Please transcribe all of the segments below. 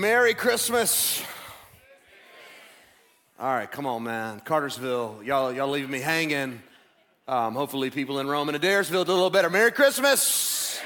Merry Christmas. All right, come on, man. Cartersville, y'all, y'all leaving me hanging. Um, hopefully, people in Rome and Adairsville do a little better. Merry Christmas.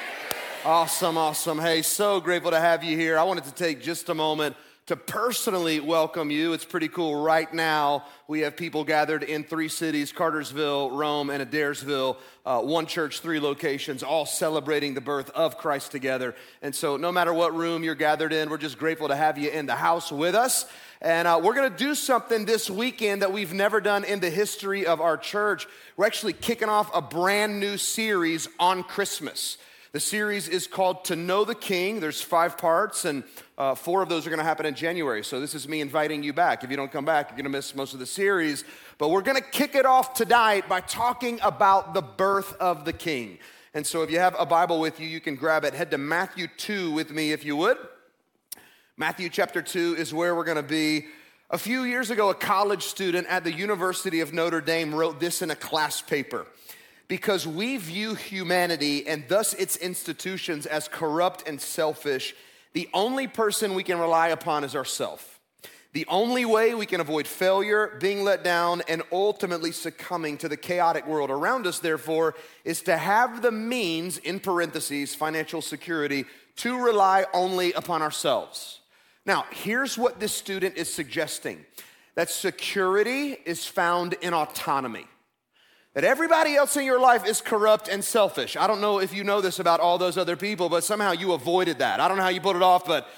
Awesome, awesome. Hey, so grateful to have you here. I wanted to take just a moment to personally welcome you. It's pretty cool. Right now, we have people gathered in three cities Cartersville, Rome, and Adairsville, uh, one church, three locations, all celebrating the birth of Christ together. And so, no matter what room you're gathered in, we're just grateful to have you in the house with us. And uh, we're going to do something this weekend that we've never done in the history of our church. We're actually kicking off a brand new series on Christmas. The series is called To Know the King. There's five parts, and uh, four of those are going to happen in January. So this is me inviting you back. If you don't come back, you're going to miss most of the series. But we're going to kick it off tonight by talking about the birth of the King. And so if you have a Bible with you, you can grab it. Head to Matthew 2 with me if you would. Matthew chapter 2 is where we're going to be. A few years ago, a college student at the University of Notre Dame wrote this in a class paper because we view humanity and thus its institutions as corrupt and selfish, the only person we can rely upon is ourselves. The only way we can avoid failure, being let down, and ultimately succumbing to the chaotic world around us, therefore, is to have the means, in parentheses, financial security, to rely only upon ourselves. Now, here's what this student is suggesting that security is found in autonomy that everybody else in your life is corrupt and selfish. I don't know if you know this about all those other people, but somehow you avoided that. I don't know how you put it off, but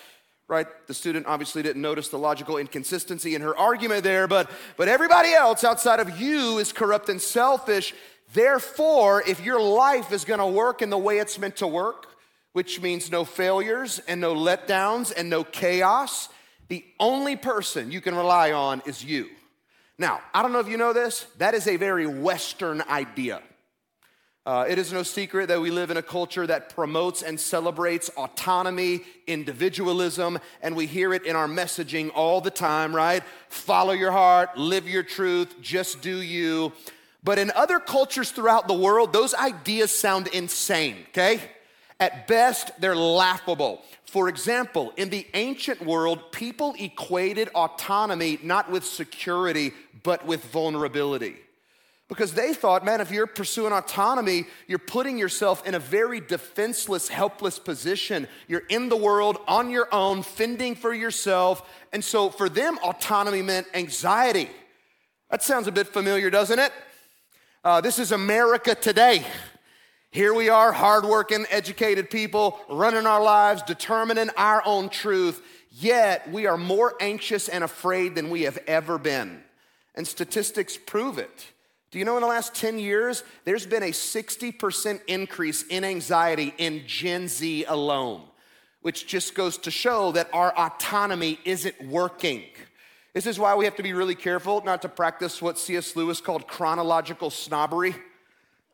right the student obviously didn't notice the logical inconsistency in her argument there but but everybody else outside of you is corrupt and selfish therefore if your life is going to work in the way it's meant to work which means no failures and no letdowns and no chaos the only person you can rely on is you now, I don't know if you know this, that is a very Western idea. Uh, it is no secret that we live in a culture that promotes and celebrates autonomy, individualism, and we hear it in our messaging all the time, right? Follow your heart, live your truth, just do you. But in other cultures throughout the world, those ideas sound insane, okay? At best, they're laughable. For example, in the ancient world, people equated autonomy not with security, but with vulnerability. Because they thought, man, if you're pursuing autonomy, you're putting yourself in a very defenseless, helpless position. You're in the world on your own, fending for yourself. And so for them, autonomy meant anxiety. That sounds a bit familiar, doesn't it? Uh, this is America today. Here we are, hardworking, educated people, running our lives, determining our own truth, yet we are more anxious and afraid than we have ever been. And statistics prove it. Do you know in the last 10 years, there's been a 60% increase in anxiety in Gen Z alone, which just goes to show that our autonomy isn't working. This is why we have to be really careful not to practice what C.S. Lewis called chronological snobbery.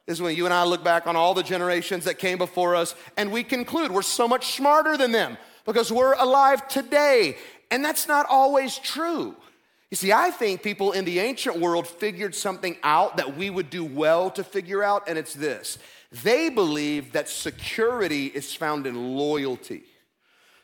This is when you and I look back on all the generations that came before us and we conclude we're so much smarter than them because we're alive today. And that's not always true. You see, I think people in the ancient world figured something out that we would do well to figure out, and it's this they believe that security is found in loyalty.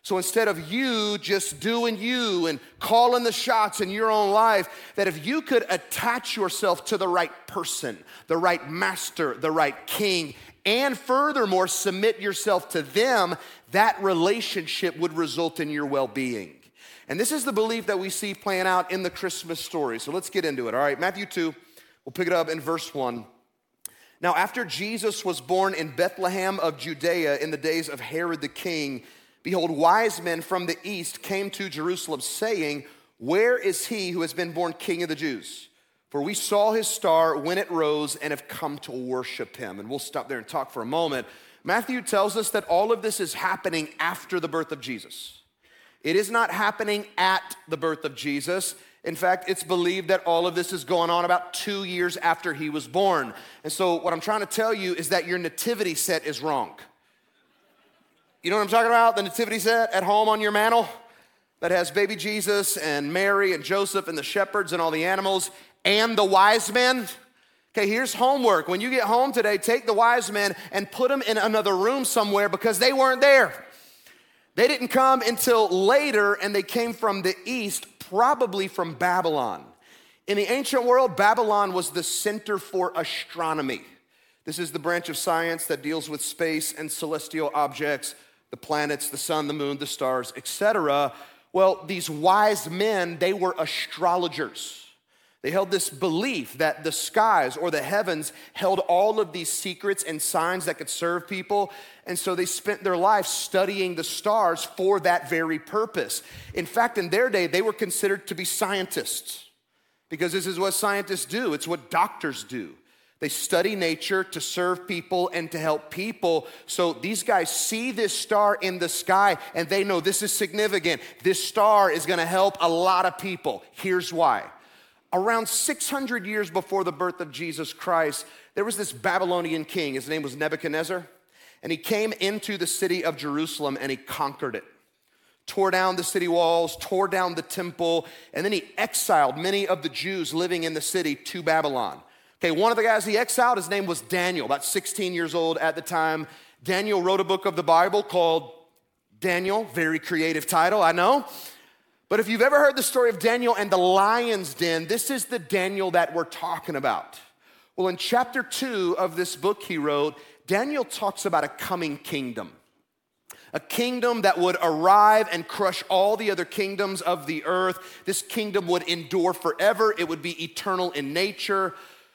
So instead of you just doing you and calling the shots in your own life, that if you could attach yourself to the right person, the right master, the right king, and furthermore submit yourself to them, that relationship would result in your well being. And this is the belief that we see playing out in the Christmas story. So let's get into it. All right, Matthew 2, we'll pick it up in verse 1. Now, after Jesus was born in Bethlehem of Judea in the days of Herod the king, behold, wise men from the east came to Jerusalem, saying, Where is he who has been born king of the Jews? For we saw his star when it rose and have come to worship him. And we'll stop there and talk for a moment. Matthew tells us that all of this is happening after the birth of Jesus. It is not happening at the birth of Jesus. In fact, it's believed that all of this is going on about two years after he was born. And so, what I'm trying to tell you is that your nativity set is wrong. You know what I'm talking about? The nativity set at home on your mantle that has baby Jesus and Mary and Joseph and the shepherds and all the animals and the wise men. Okay, here's homework. When you get home today, take the wise men and put them in another room somewhere because they weren't there. They didn't come until later, and they came from the east, probably from Babylon. In the ancient world, Babylon was the center for astronomy. This is the branch of science that deals with space and celestial objects, the planets, the sun, the moon, the stars, etc. Well, these wise men, they were astrologers. They held this belief that the skies or the heavens held all of these secrets and signs that could serve people. And so they spent their life studying the stars for that very purpose. In fact, in their day, they were considered to be scientists because this is what scientists do, it's what doctors do. They study nature to serve people and to help people. So these guys see this star in the sky and they know this is significant. This star is gonna help a lot of people. Here's why around 600 years before the birth of Jesus Christ, there was this Babylonian king. His name was Nebuchadnezzar. And he came into the city of Jerusalem and he conquered it, tore down the city walls, tore down the temple, and then he exiled many of the Jews living in the city to Babylon. Okay, one of the guys he exiled, his name was Daniel, about 16 years old at the time. Daniel wrote a book of the Bible called Daniel, very creative title, I know. But if you've ever heard the story of Daniel and the lion's den, this is the Daniel that we're talking about. Well, in chapter two of this book he wrote, Daniel talks about a coming kingdom. A kingdom that would arrive and crush all the other kingdoms of the earth. This kingdom would endure forever, it would be eternal in nature.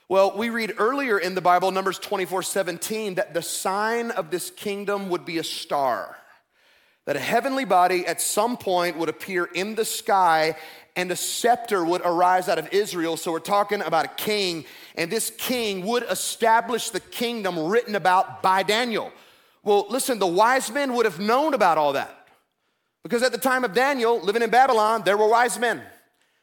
Well, we read earlier in the Bible, Numbers 24 17, that the sign of this kingdom would be a star that a heavenly body at some point would appear in the sky and a scepter would arise out of Israel. So we're talking about a king, and this king would establish the kingdom written about by Daniel. Well, listen, the wise men would have known about all that because at the time of Daniel, living in Babylon, there were wise men.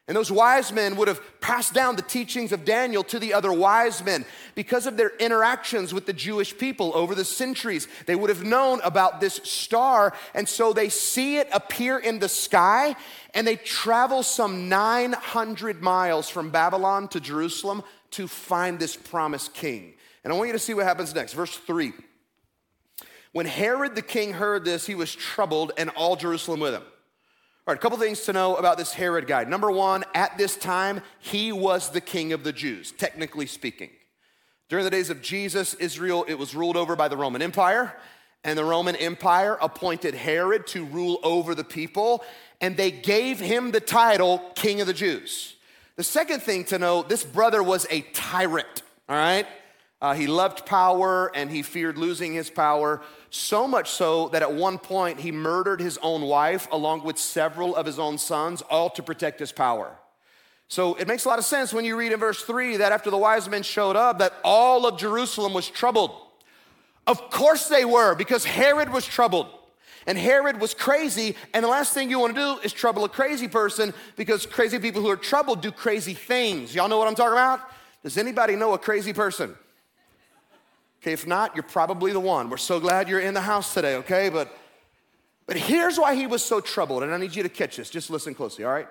And those wise men would have passed down the teachings of Daniel to the other wise men. Because of their interactions with the Jewish people over the centuries, they would have known about this star. And so they see it appear in the sky and they travel some 900 miles from Babylon to Jerusalem to find this promised king. And I want you to see what happens next. Verse 3. When Herod the king heard this, he was troubled and all Jerusalem with him. All right, a couple things to know about this Herod guy. Number one, at this time, he was the king of the Jews, technically speaking. During the days of Jesus, Israel, it was ruled over by the Roman Empire, and the Roman Empire appointed Herod to rule over the people, and they gave him the title King of the Jews. The second thing to know this brother was a tyrant, all right? Uh, he loved power and he feared losing his power, so much so that at one point he murdered his own wife along with several of his own sons, all to protect his power. So it makes a lot of sense when you read in verse 3 that after the wise men showed up, that all of Jerusalem was troubled. Of course they were, because Herod was troubled. And Herod was crazy, and the last thing you want to do is trouble a crazy person because crazy people who are troubled do crazy things. Y'all know what I'm talking about? Does anybody know a crazy person? Okay, if not, you're probably the one. We're so glad you're in the house today, okay? But but here's why he was so troubled, and I need you to catch this. Just listen closely, all right?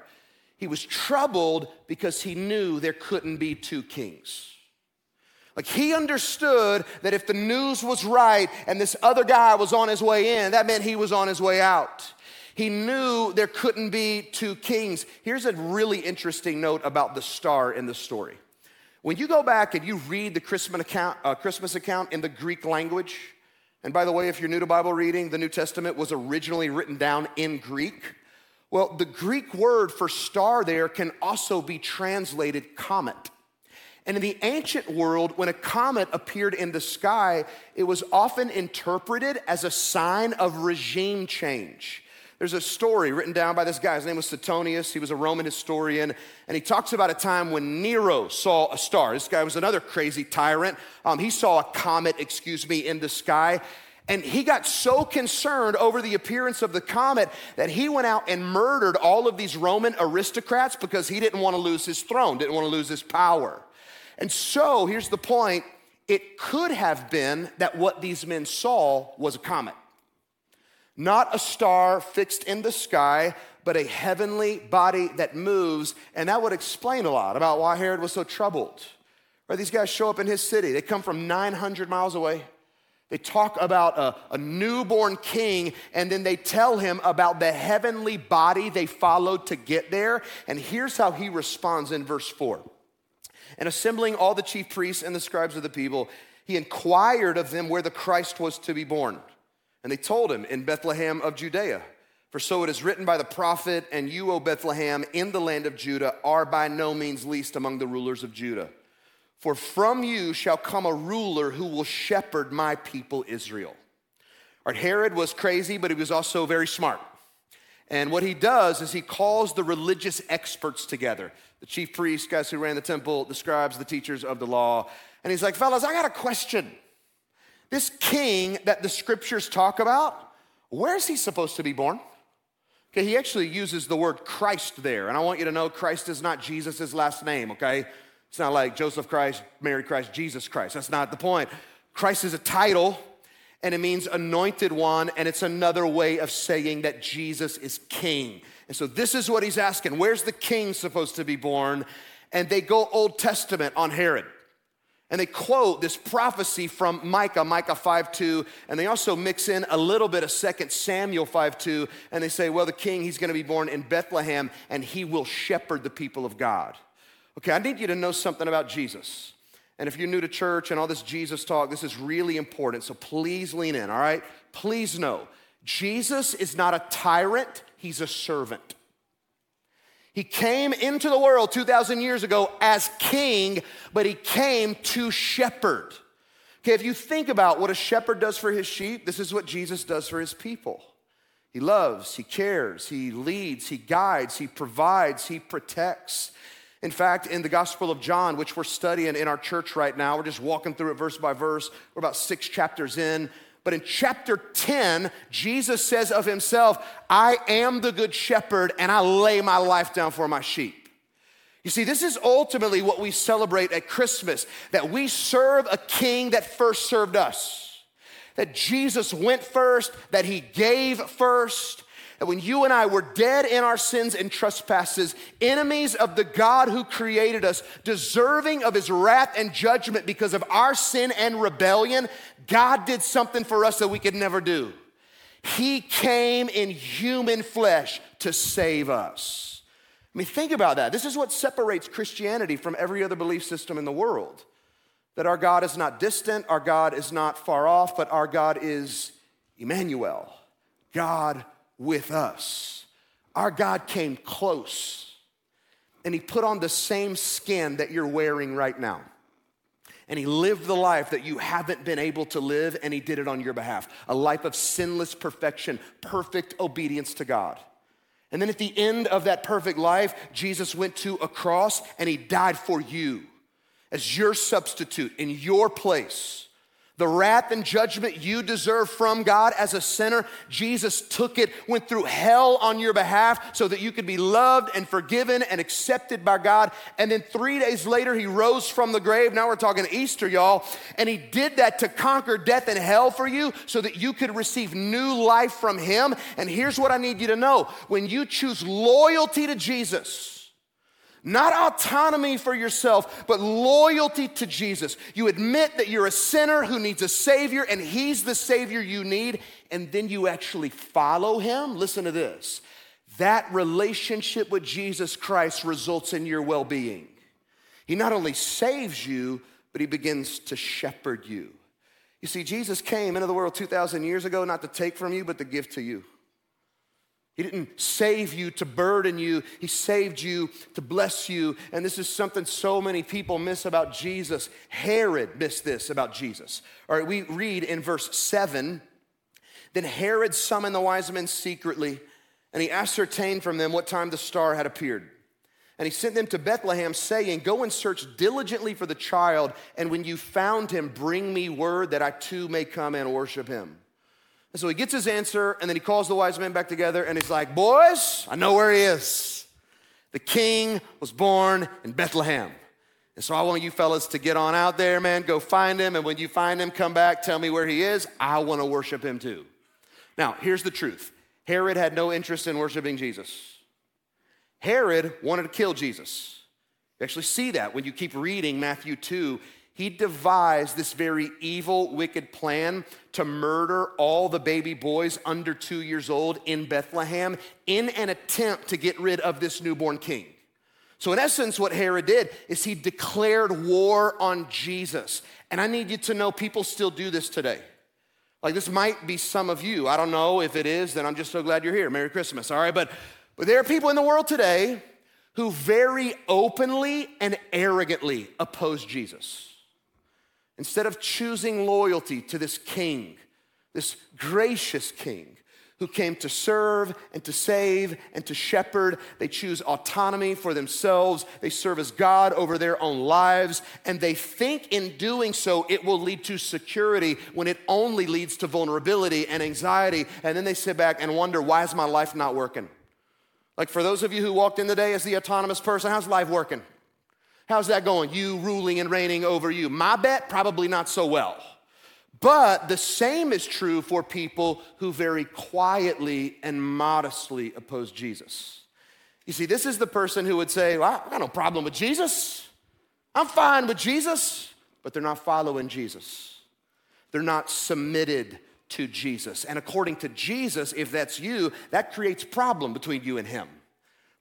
He was troubled because he knew there couldn't be two kings. Like he understood that if the news was right and this other guy was on his way in, that meant he was on his way out. He knew there couldn't be two kings. Here's a really interesting note about the star in the story. When you go back and you read the Christmas account, uh, Christmas account in the Greek language, and by the way, if you're new to Bible reading, the New Testament was originally written down in Greek. Well, the Greek word for star there can also be translated comet. And in the ancient world, when a comet appeared in the sky, it was often interpreted as a sign of regime change. There's a story written down by this guy. His name was Suetonius. He was a Roman historian. And he talks about a time when Nero saw a star. This guy was another crazy tyrant. Um, he saw a comet, excuse me, in the sky. And he got so concerned over the appearance of the comet that he went out and murdered all of these Roman aristocrats because he didn't want to lose his throne, didn't want to lose his power. And so here's the point it could have been that what these men saw was a comet not a star fixed in the sky, but a heavenly body that moves. And that would explain a lot about why Herod was so troubled. Right, these guys show up in his city. They come from 900 miles away. They talk about a, a, newborn king, and then they tell him about the heavenly body they followed to get there. And here's how he responds in verse 4. And assembling all the chief priests and the scribes of the people, he inquired of them where the Christ was to be born. And they told him, In Bethlehem of Judea. For so it is written by the prophet, And you, O Bethlehem, in the land of Judah, are by no means least among the rulers of Judah. For from you shall come a ruler who will shepherd my people Israel. All right, Herod was crazy, but he was also very smart. And what he does is he calls the religious experts together the chief priests, guys who ran the temple, the scribes, the teachers of the law. And he's like, fellas, I got a question. This king that the scriptures talk about, where is he supposed to be born? Okay, he actually uses the word Christ there. And I want you to know Christ is not Jesus' last name, okay? It's not like Joseph Christ, Mary Christ, Jesus Christ. That's not the point. Christ is a title and it means anointed one, and it's another way of saying that Jesus is king. And so this is what he's asking Where's the king supposed to be born? And they go Old Testament on Herod. And they quote this prophecy from Micah, Micah 5 2, and they also mix in a little bit of 2 Samuel 5 2, and they say, well, the king, he's gonna be born in Bethlehem, and he will shepherd the people of God. Okay, I need you to know something about Jesus. And if you're new to church and all this Jesus talk, this is really important. So please lean in, all right? Please know Jesus is not a tyrant, he's a servant. He came into the world 2,000 years ago as king, but he came to shepherd. Okay, if you think about what a shepherd does for his sheep, this is what Jesus does for his people. He loves, he cares, he leads, he guides, he provides, he protects. In fact, in the Gospel of John, which we're studying in our church right now, we're just walking through it verse by verse. We're about six chapters in. But in chapter 10, Jesus says of himself, I am the good shepherd and I lay my life down for my sheep. You see, this is ultimately what we celebrate at Christmas that we serve a king that first served us. That Jesus went first, that he gave first, that when you and I were dead in our sins and trespasses, enemies of the God who created us, deserving of his wrath and judgment because of our sin and rebellion, God did something for us that we could never do. He came in human flesh to save us. I mean, think about that. This is what separates Christianity from every other belief system in the world. That our God is not distant, our God is not far off, but our God is Emmanuel, God with us. Our God came close and He put on the same skin that you're wearing right now. And He lived the life that you haven't been able to live, and He did it on your behalf a life of sinless perfection, perfect obedience to God. And then at the end of that perfect life, Jesus went to a cross and He died for you as your substitute in your place. The wrath and judgment you deserve from God as a sinner, Jesus took it, went through hell on your behalf so that you could be loved and forgiven and accepted by God. And then three days later, he rose from the grave. Now we're talking Easter, y'all. And he did that to conquer death and hell for you so that you could receive new life from him. And here's what I need you to know when you choose loyalty to Jesus, not autonomy for yourself, but loyalty to Jesus. You admit that you're a sinner who needs a Savior, and He's the Savior you need, and then you actually follow Him. Listen to this that relationship with Jesus Christ results in your well being. He not only saves you, but He begins to shepherd you. You see, Jesus came into the world 2,000 years ago not to take from you, but to give to you. He didn't save you to burden you, He saved you to bless you. And this is something so many people miss about Jesus. Herod missed this about Jesus. All right, we read in verse 7 Then Herod summoned the wise men secretly, and he ascertained from them what time the star had appeared. And he sent them to Bethlehem, saying, Go and search diligently for the child, and when you found him, bring me word that I too may come and worship him. And so he gets his answer, and then he calls the wise men back together, and he's like, Boys, I know where he is. The king was born in Bethlehem. And so I want you fellas to get on out there, man, go find him, and when you find him, come back, tell me where he is. I want to worship him too. Now, here's the truth Herod had no interest in worshiping Jesus. Herod wanted to kill Jesus. You actually see that when you keep reading Matthew 2 he devised this very evil, wicked plan to murder all the baby boys under two years old in Bethlehem in an attempt to get rid of this newborn king. So, in essence, what Herod did is he declared war on Jesus. And I need you to know people still do this today. Like, this might be some of you. I don't know if it is, then I'm just so glad you're here. Merry Christmas, all right? But, but there are people in the world today who very openly and arrogantly oppose Jesus. Instead of choosing loyalty to this king, this gracious king who came to serve and to save and to shepherd, they choose autonomy for themselves. They serve as God over their own lives, and they think in doing so it will lead to security when it only leads to vulnerability and anxiety. And then they sit back and wonder, why is my life not working? Like for those of you who walked in today as the autonomous person, how's life working? How's that going? You ruling and reigning over you. My bet, probably not so well. But the same is true for people who very quietly and modestly oppose Jesus. You see, this is the person who would say, well, I got no problem with Jesus. I'm fine with Jesus, but they're not following Jesus. They're not submitted to Jesus. And according to Jesus, if that's you, that creates problem between you and him.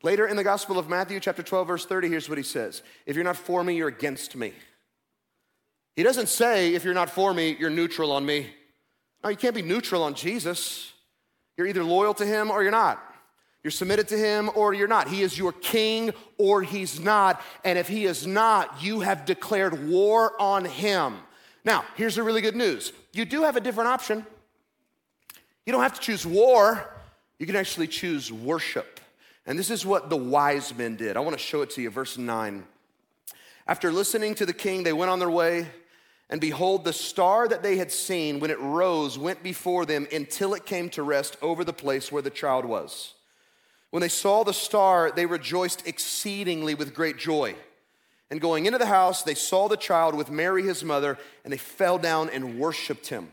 Later in the Gospel of Matthew, chapter 12, verse 30, here's what he says If you're not for me, you're against me. He doesn't say, if you're not for me, you're neutral on me. No, you can't be neutral on Jesus. You're either loyal to him or you're not. You're submitted to him or you're not. He is your king or he's not. And if he is not, you have declared war on him. Now, here's the really good news you do have a different option. You don't have to choose war, you can actually choose worship. And this is what the wise men did. I want to show it to you, verse 9. After listening to the king, they went on their way, and behold, the star that they had seen when it rose went before them until it came to rest over the place where the child was. When they saw the star, they rejoiced exceedingly with great joy. And going into the house, they saw the child with Mary, his mother, and they fell down and worshiped him.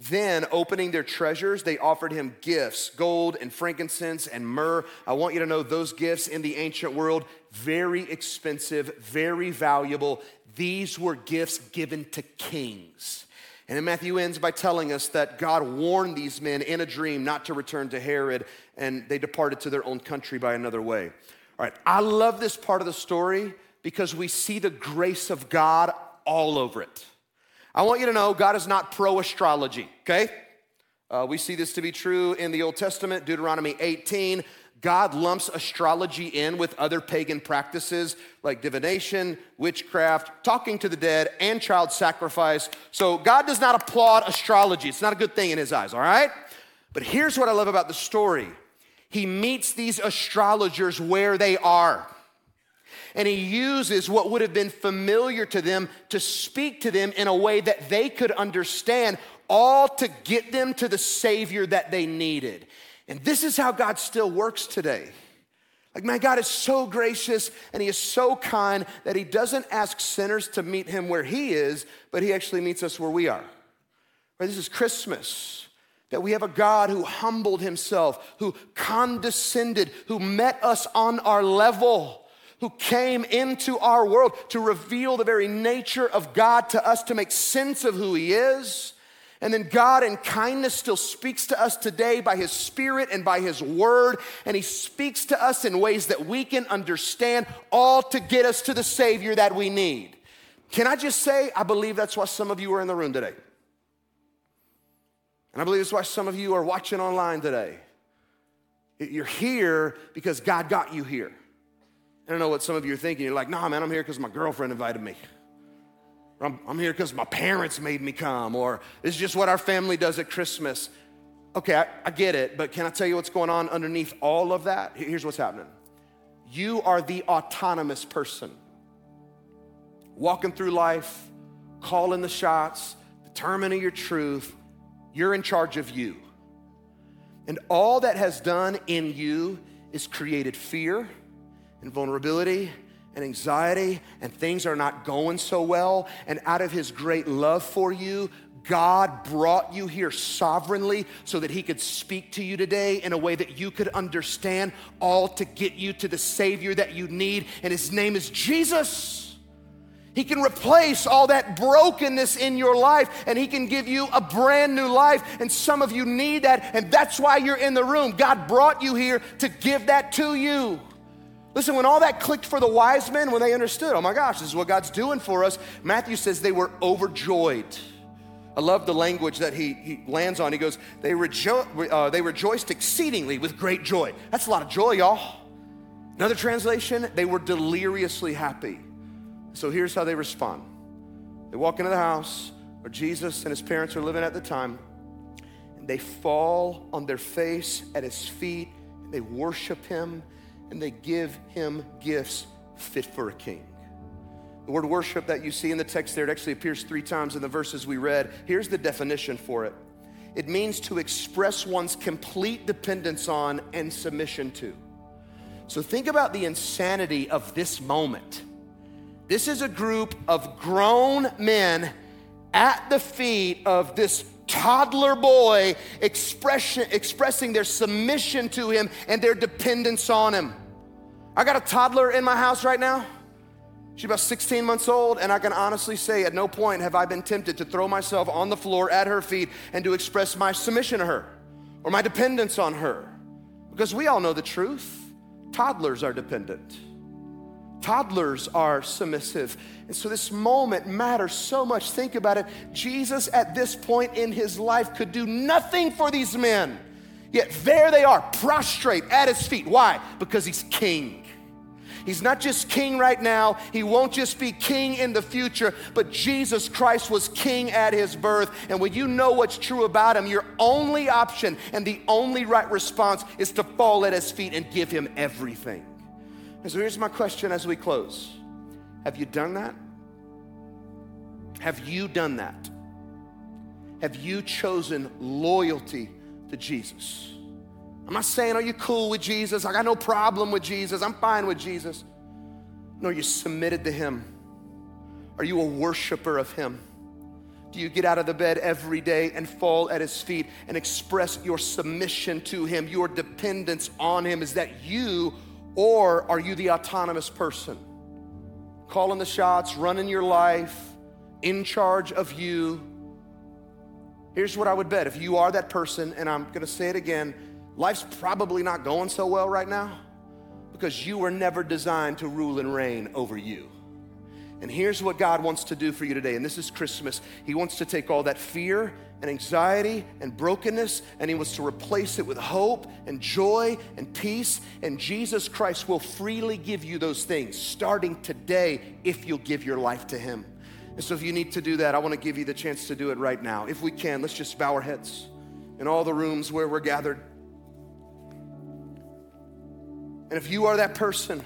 Then, opening their treasures, they offered him gifts gold and frankincense and myrrh. I want you to know those gifts in the ancient world, very expensive, very valuable. These were gifts given to kings. And then Matthew ends by telling us that God warned these men in a dream not to return to Herod, and they departed to their own country by another way. All right, I love this part of the story because we see the grace of God all over it. I want you to know God is not pro astrology, okay? Uh, we see this to be true in the Old Testament, Deuteronomy 18. God lumps astrology in with other pagan practices like divination, witchcraft, talking to the dead, and child sacrifice. So God does not applaud astrology. It's not a good thing in his eyes, all right? But here's what I love about the story He meets these astrologers where they are and he uses what would have been familiar to them to speak to them in a way that they could understand, all to get them to the Savior that they needed. And this is how God still works today. Like, man, God is so gracious and He is so kind that He doesn't ask sinners to meet Him where He is, but He actually meets us where we are. Right? This is Christmas. That we have a God who humbled Himself, who condescended, who met us on our level who came into our world to reveal the very nature of God to us, to make sense of who He is. And then God, in kindness, still speaks to us today by His Spirit and by His Word. And He speaks to us in ways that we can understand, all to get us to the Savior that we need. Can I just say, I believe that's why some of you are in the room today. And I believe that's why some of you are watching online today. You're here because God got you here. I don't know what some of you are thinking. You're like, nah, man, I'm here because my girlfriend invited me. I'm, I'm here because my parents made me come, or it's just what our family does at Christmas. Okay, I, I get it, but can I tell you what's going on underneath all of that? Here's what's happening you are the autonomous person walking through life, calling the shots, determining your truth. You're in charge of you. And all that has done in you is created fear and vulnerability and anxiety, and things are not going so well. And out of His great love for you, God brought you here sovereignly so that He could speak to you today in a way that you could understand, all to get you to the Savior that you need. And His name is Jesus. He can replace all that brokenness in your life and He can give you a brand new life. And some of you need that, and that's why you're in the room. God brought you here to give that to you. Listen, when all that clicked for the wise men, when they understood, oh my gosh, this is what God's doing for us, Matthew says they were overjoyed. I love the language that he, he lands on. He goes, they, rejo- uh, they rejoiced exceedingly with great joy. That's a lot of joy, y'all. Another translation, they were deliriously happy. So here's how they respond they walk into the house where Jesus and his parents are living at the time, and they fall on their face at his feet, they worship him, and they give him gifts fit for a king. The word worship that you see in the text there, it actually appears three times in the verses we read. Here's the definition for it it means to express one's complete dependence on and submission to. So think about the insanity of this moment. This is a group of grown men at the feet of this toddler boy expressing their submission to him and their dependence on him. I got a toddler in my house right now. She's about 16 months old, and I can honestly say at no point have I been tempted to throw myself on the floor at her feet and to express my submission to her or my dependence on her. Because we all know the truth toddlers are dependent, toddlers are submissive. And so this moment matters so much. Think about it. Jesus, at this point in his life, could do nothing for these men. Yet there they are, prostrate at his feet. Why? Because he's king. He's not just king right now, he won't just be king in the future, but Jesus Christ was king at his birth. And when you know what's true about him, your only option and the only right response is to fall at his feet and give him everything. And so here's my question as we close Have you done that? Have you done that? Have you chosen loyalty to Jesus? I'm not saying, are you cool with Jesus? I got no problem with Jesus. I'm fine with Jesus. No, you submitted to Him. Are you a worshiper of Him? Do you get out of the bed every day and fall at His feet and express your submission to Him, your dependence on Him? Is that you, or are you the autonomous person? Calling the shots, running your life, in charge of you. Here's what I would bet if you are that person, and I'm gonna say it again Life's probably not going so well right now because you were never designed to rule and reign over you. And here's what God wants to do for you today, and this is Christmas. He wants to take all that fear and anxiety and brokenness, and He wants to replace it with hope and joy and peace. And Jesus Christ will freely give you those things starting today if you'll give your life to Him. And so, if you need to do that, I want to give you the chance to do it right now. If we can, let's just bow our heads in all the rooms where we're gathered. And if you are that person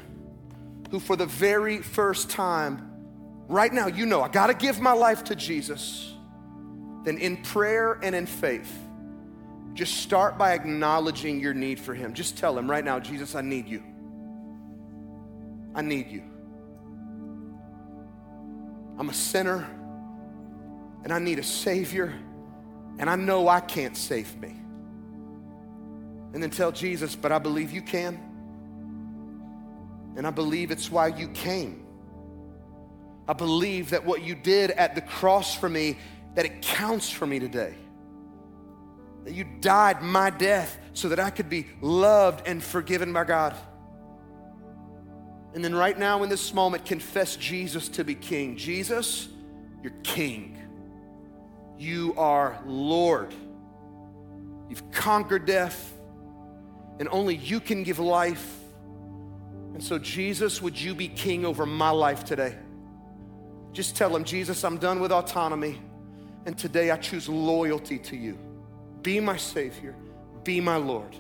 who, for the very first time, right now, you know, I got to give my life to Jesus, then in prayer and in faith, just start by acknowledging your need for Him. Just tell Him right now, Jesus, I need you. I need you. I'm a sinner and I need a Savior, and I know I can't save me. And then tell Jesus, but I believe you can. And I believe it's why you came. I believe that what you did at the cross for me, that it counts for me today. That you died my death so that I could be loved and forgiven by God. And then right now in this moment, confess Jesus to be King. Jesus, you're King. You are Lord. You've conquered death, and only you can give life. And so, Jesus, would you be king over my life today? Just tell him, Jesus, I'm done with autonomy. And today I choose loyalty to you. Be my Savior, be my Lord.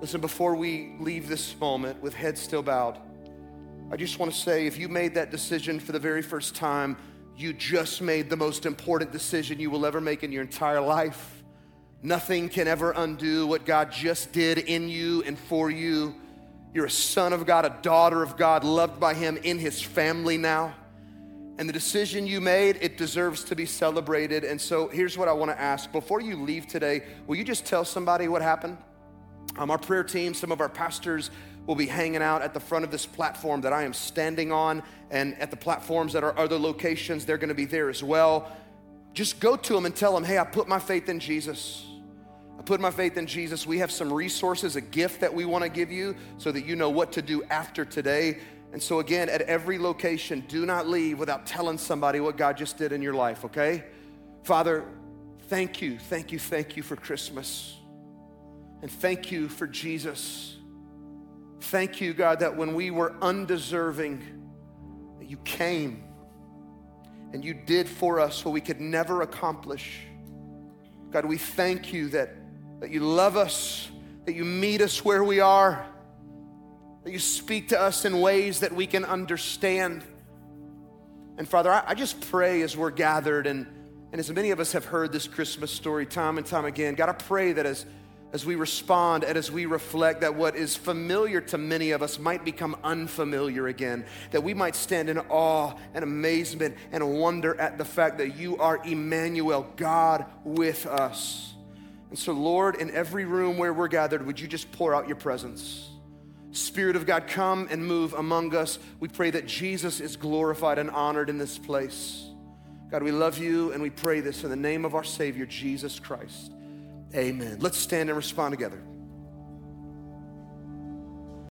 Listen, before we leave this moment with heads still bowed, I just want to say if you made that decision for the very first time, you just made the most important decision you will ever make in your entire life. Nothing can ever undo what God just did in you and for you. You're a son of God, a daughter of God, loved by Him in His family now. And the decision you made, it deserves to be celebrated. And so here's what I want to ask. Before you leave today, will you just tell somebody what happened? Um, our prayer team, some of our pastors will be hanging out at the front of this platform that I am standing on, and at the platforms that are other locations, they're gonna be there as well. Just go to them and tell them, hey, I put my faith in Jesus. I put my faith in Jesus. We have some resources, a gift that we wanna give you so that you know what to do after today. And so, again, at every location, do not leave without telling somebody what God just did in your life, okay? Father, thank you, thank you, thank you for Christmas. And thank you for Jesus. Thank you, God, that when we were undeserving, that you came and you did for us what we could never accomplish. God, we thank you that, that you love us, that you meet us where we are, that you speak to us in ways that we can understand. And Father, I, I just pray as we're gathered and, and as many of us have heard this Christmas story time and time again, God, I pray that as as we respond and as we reflect that what is familiar to many of us might become unfamiliar again, that we might stand in awe and amazement and wonder at the fact that you are Emmanuel, God with us. And so, Lord, in every room where we're gathered, would you just pour out your presence? Spirit of God, come and move among us. We pray that Jesus is glorified and honored in this place. God, we love you and we pray this in the name of our Savior, Jesus Christ. Amen. Let's stand and respond together.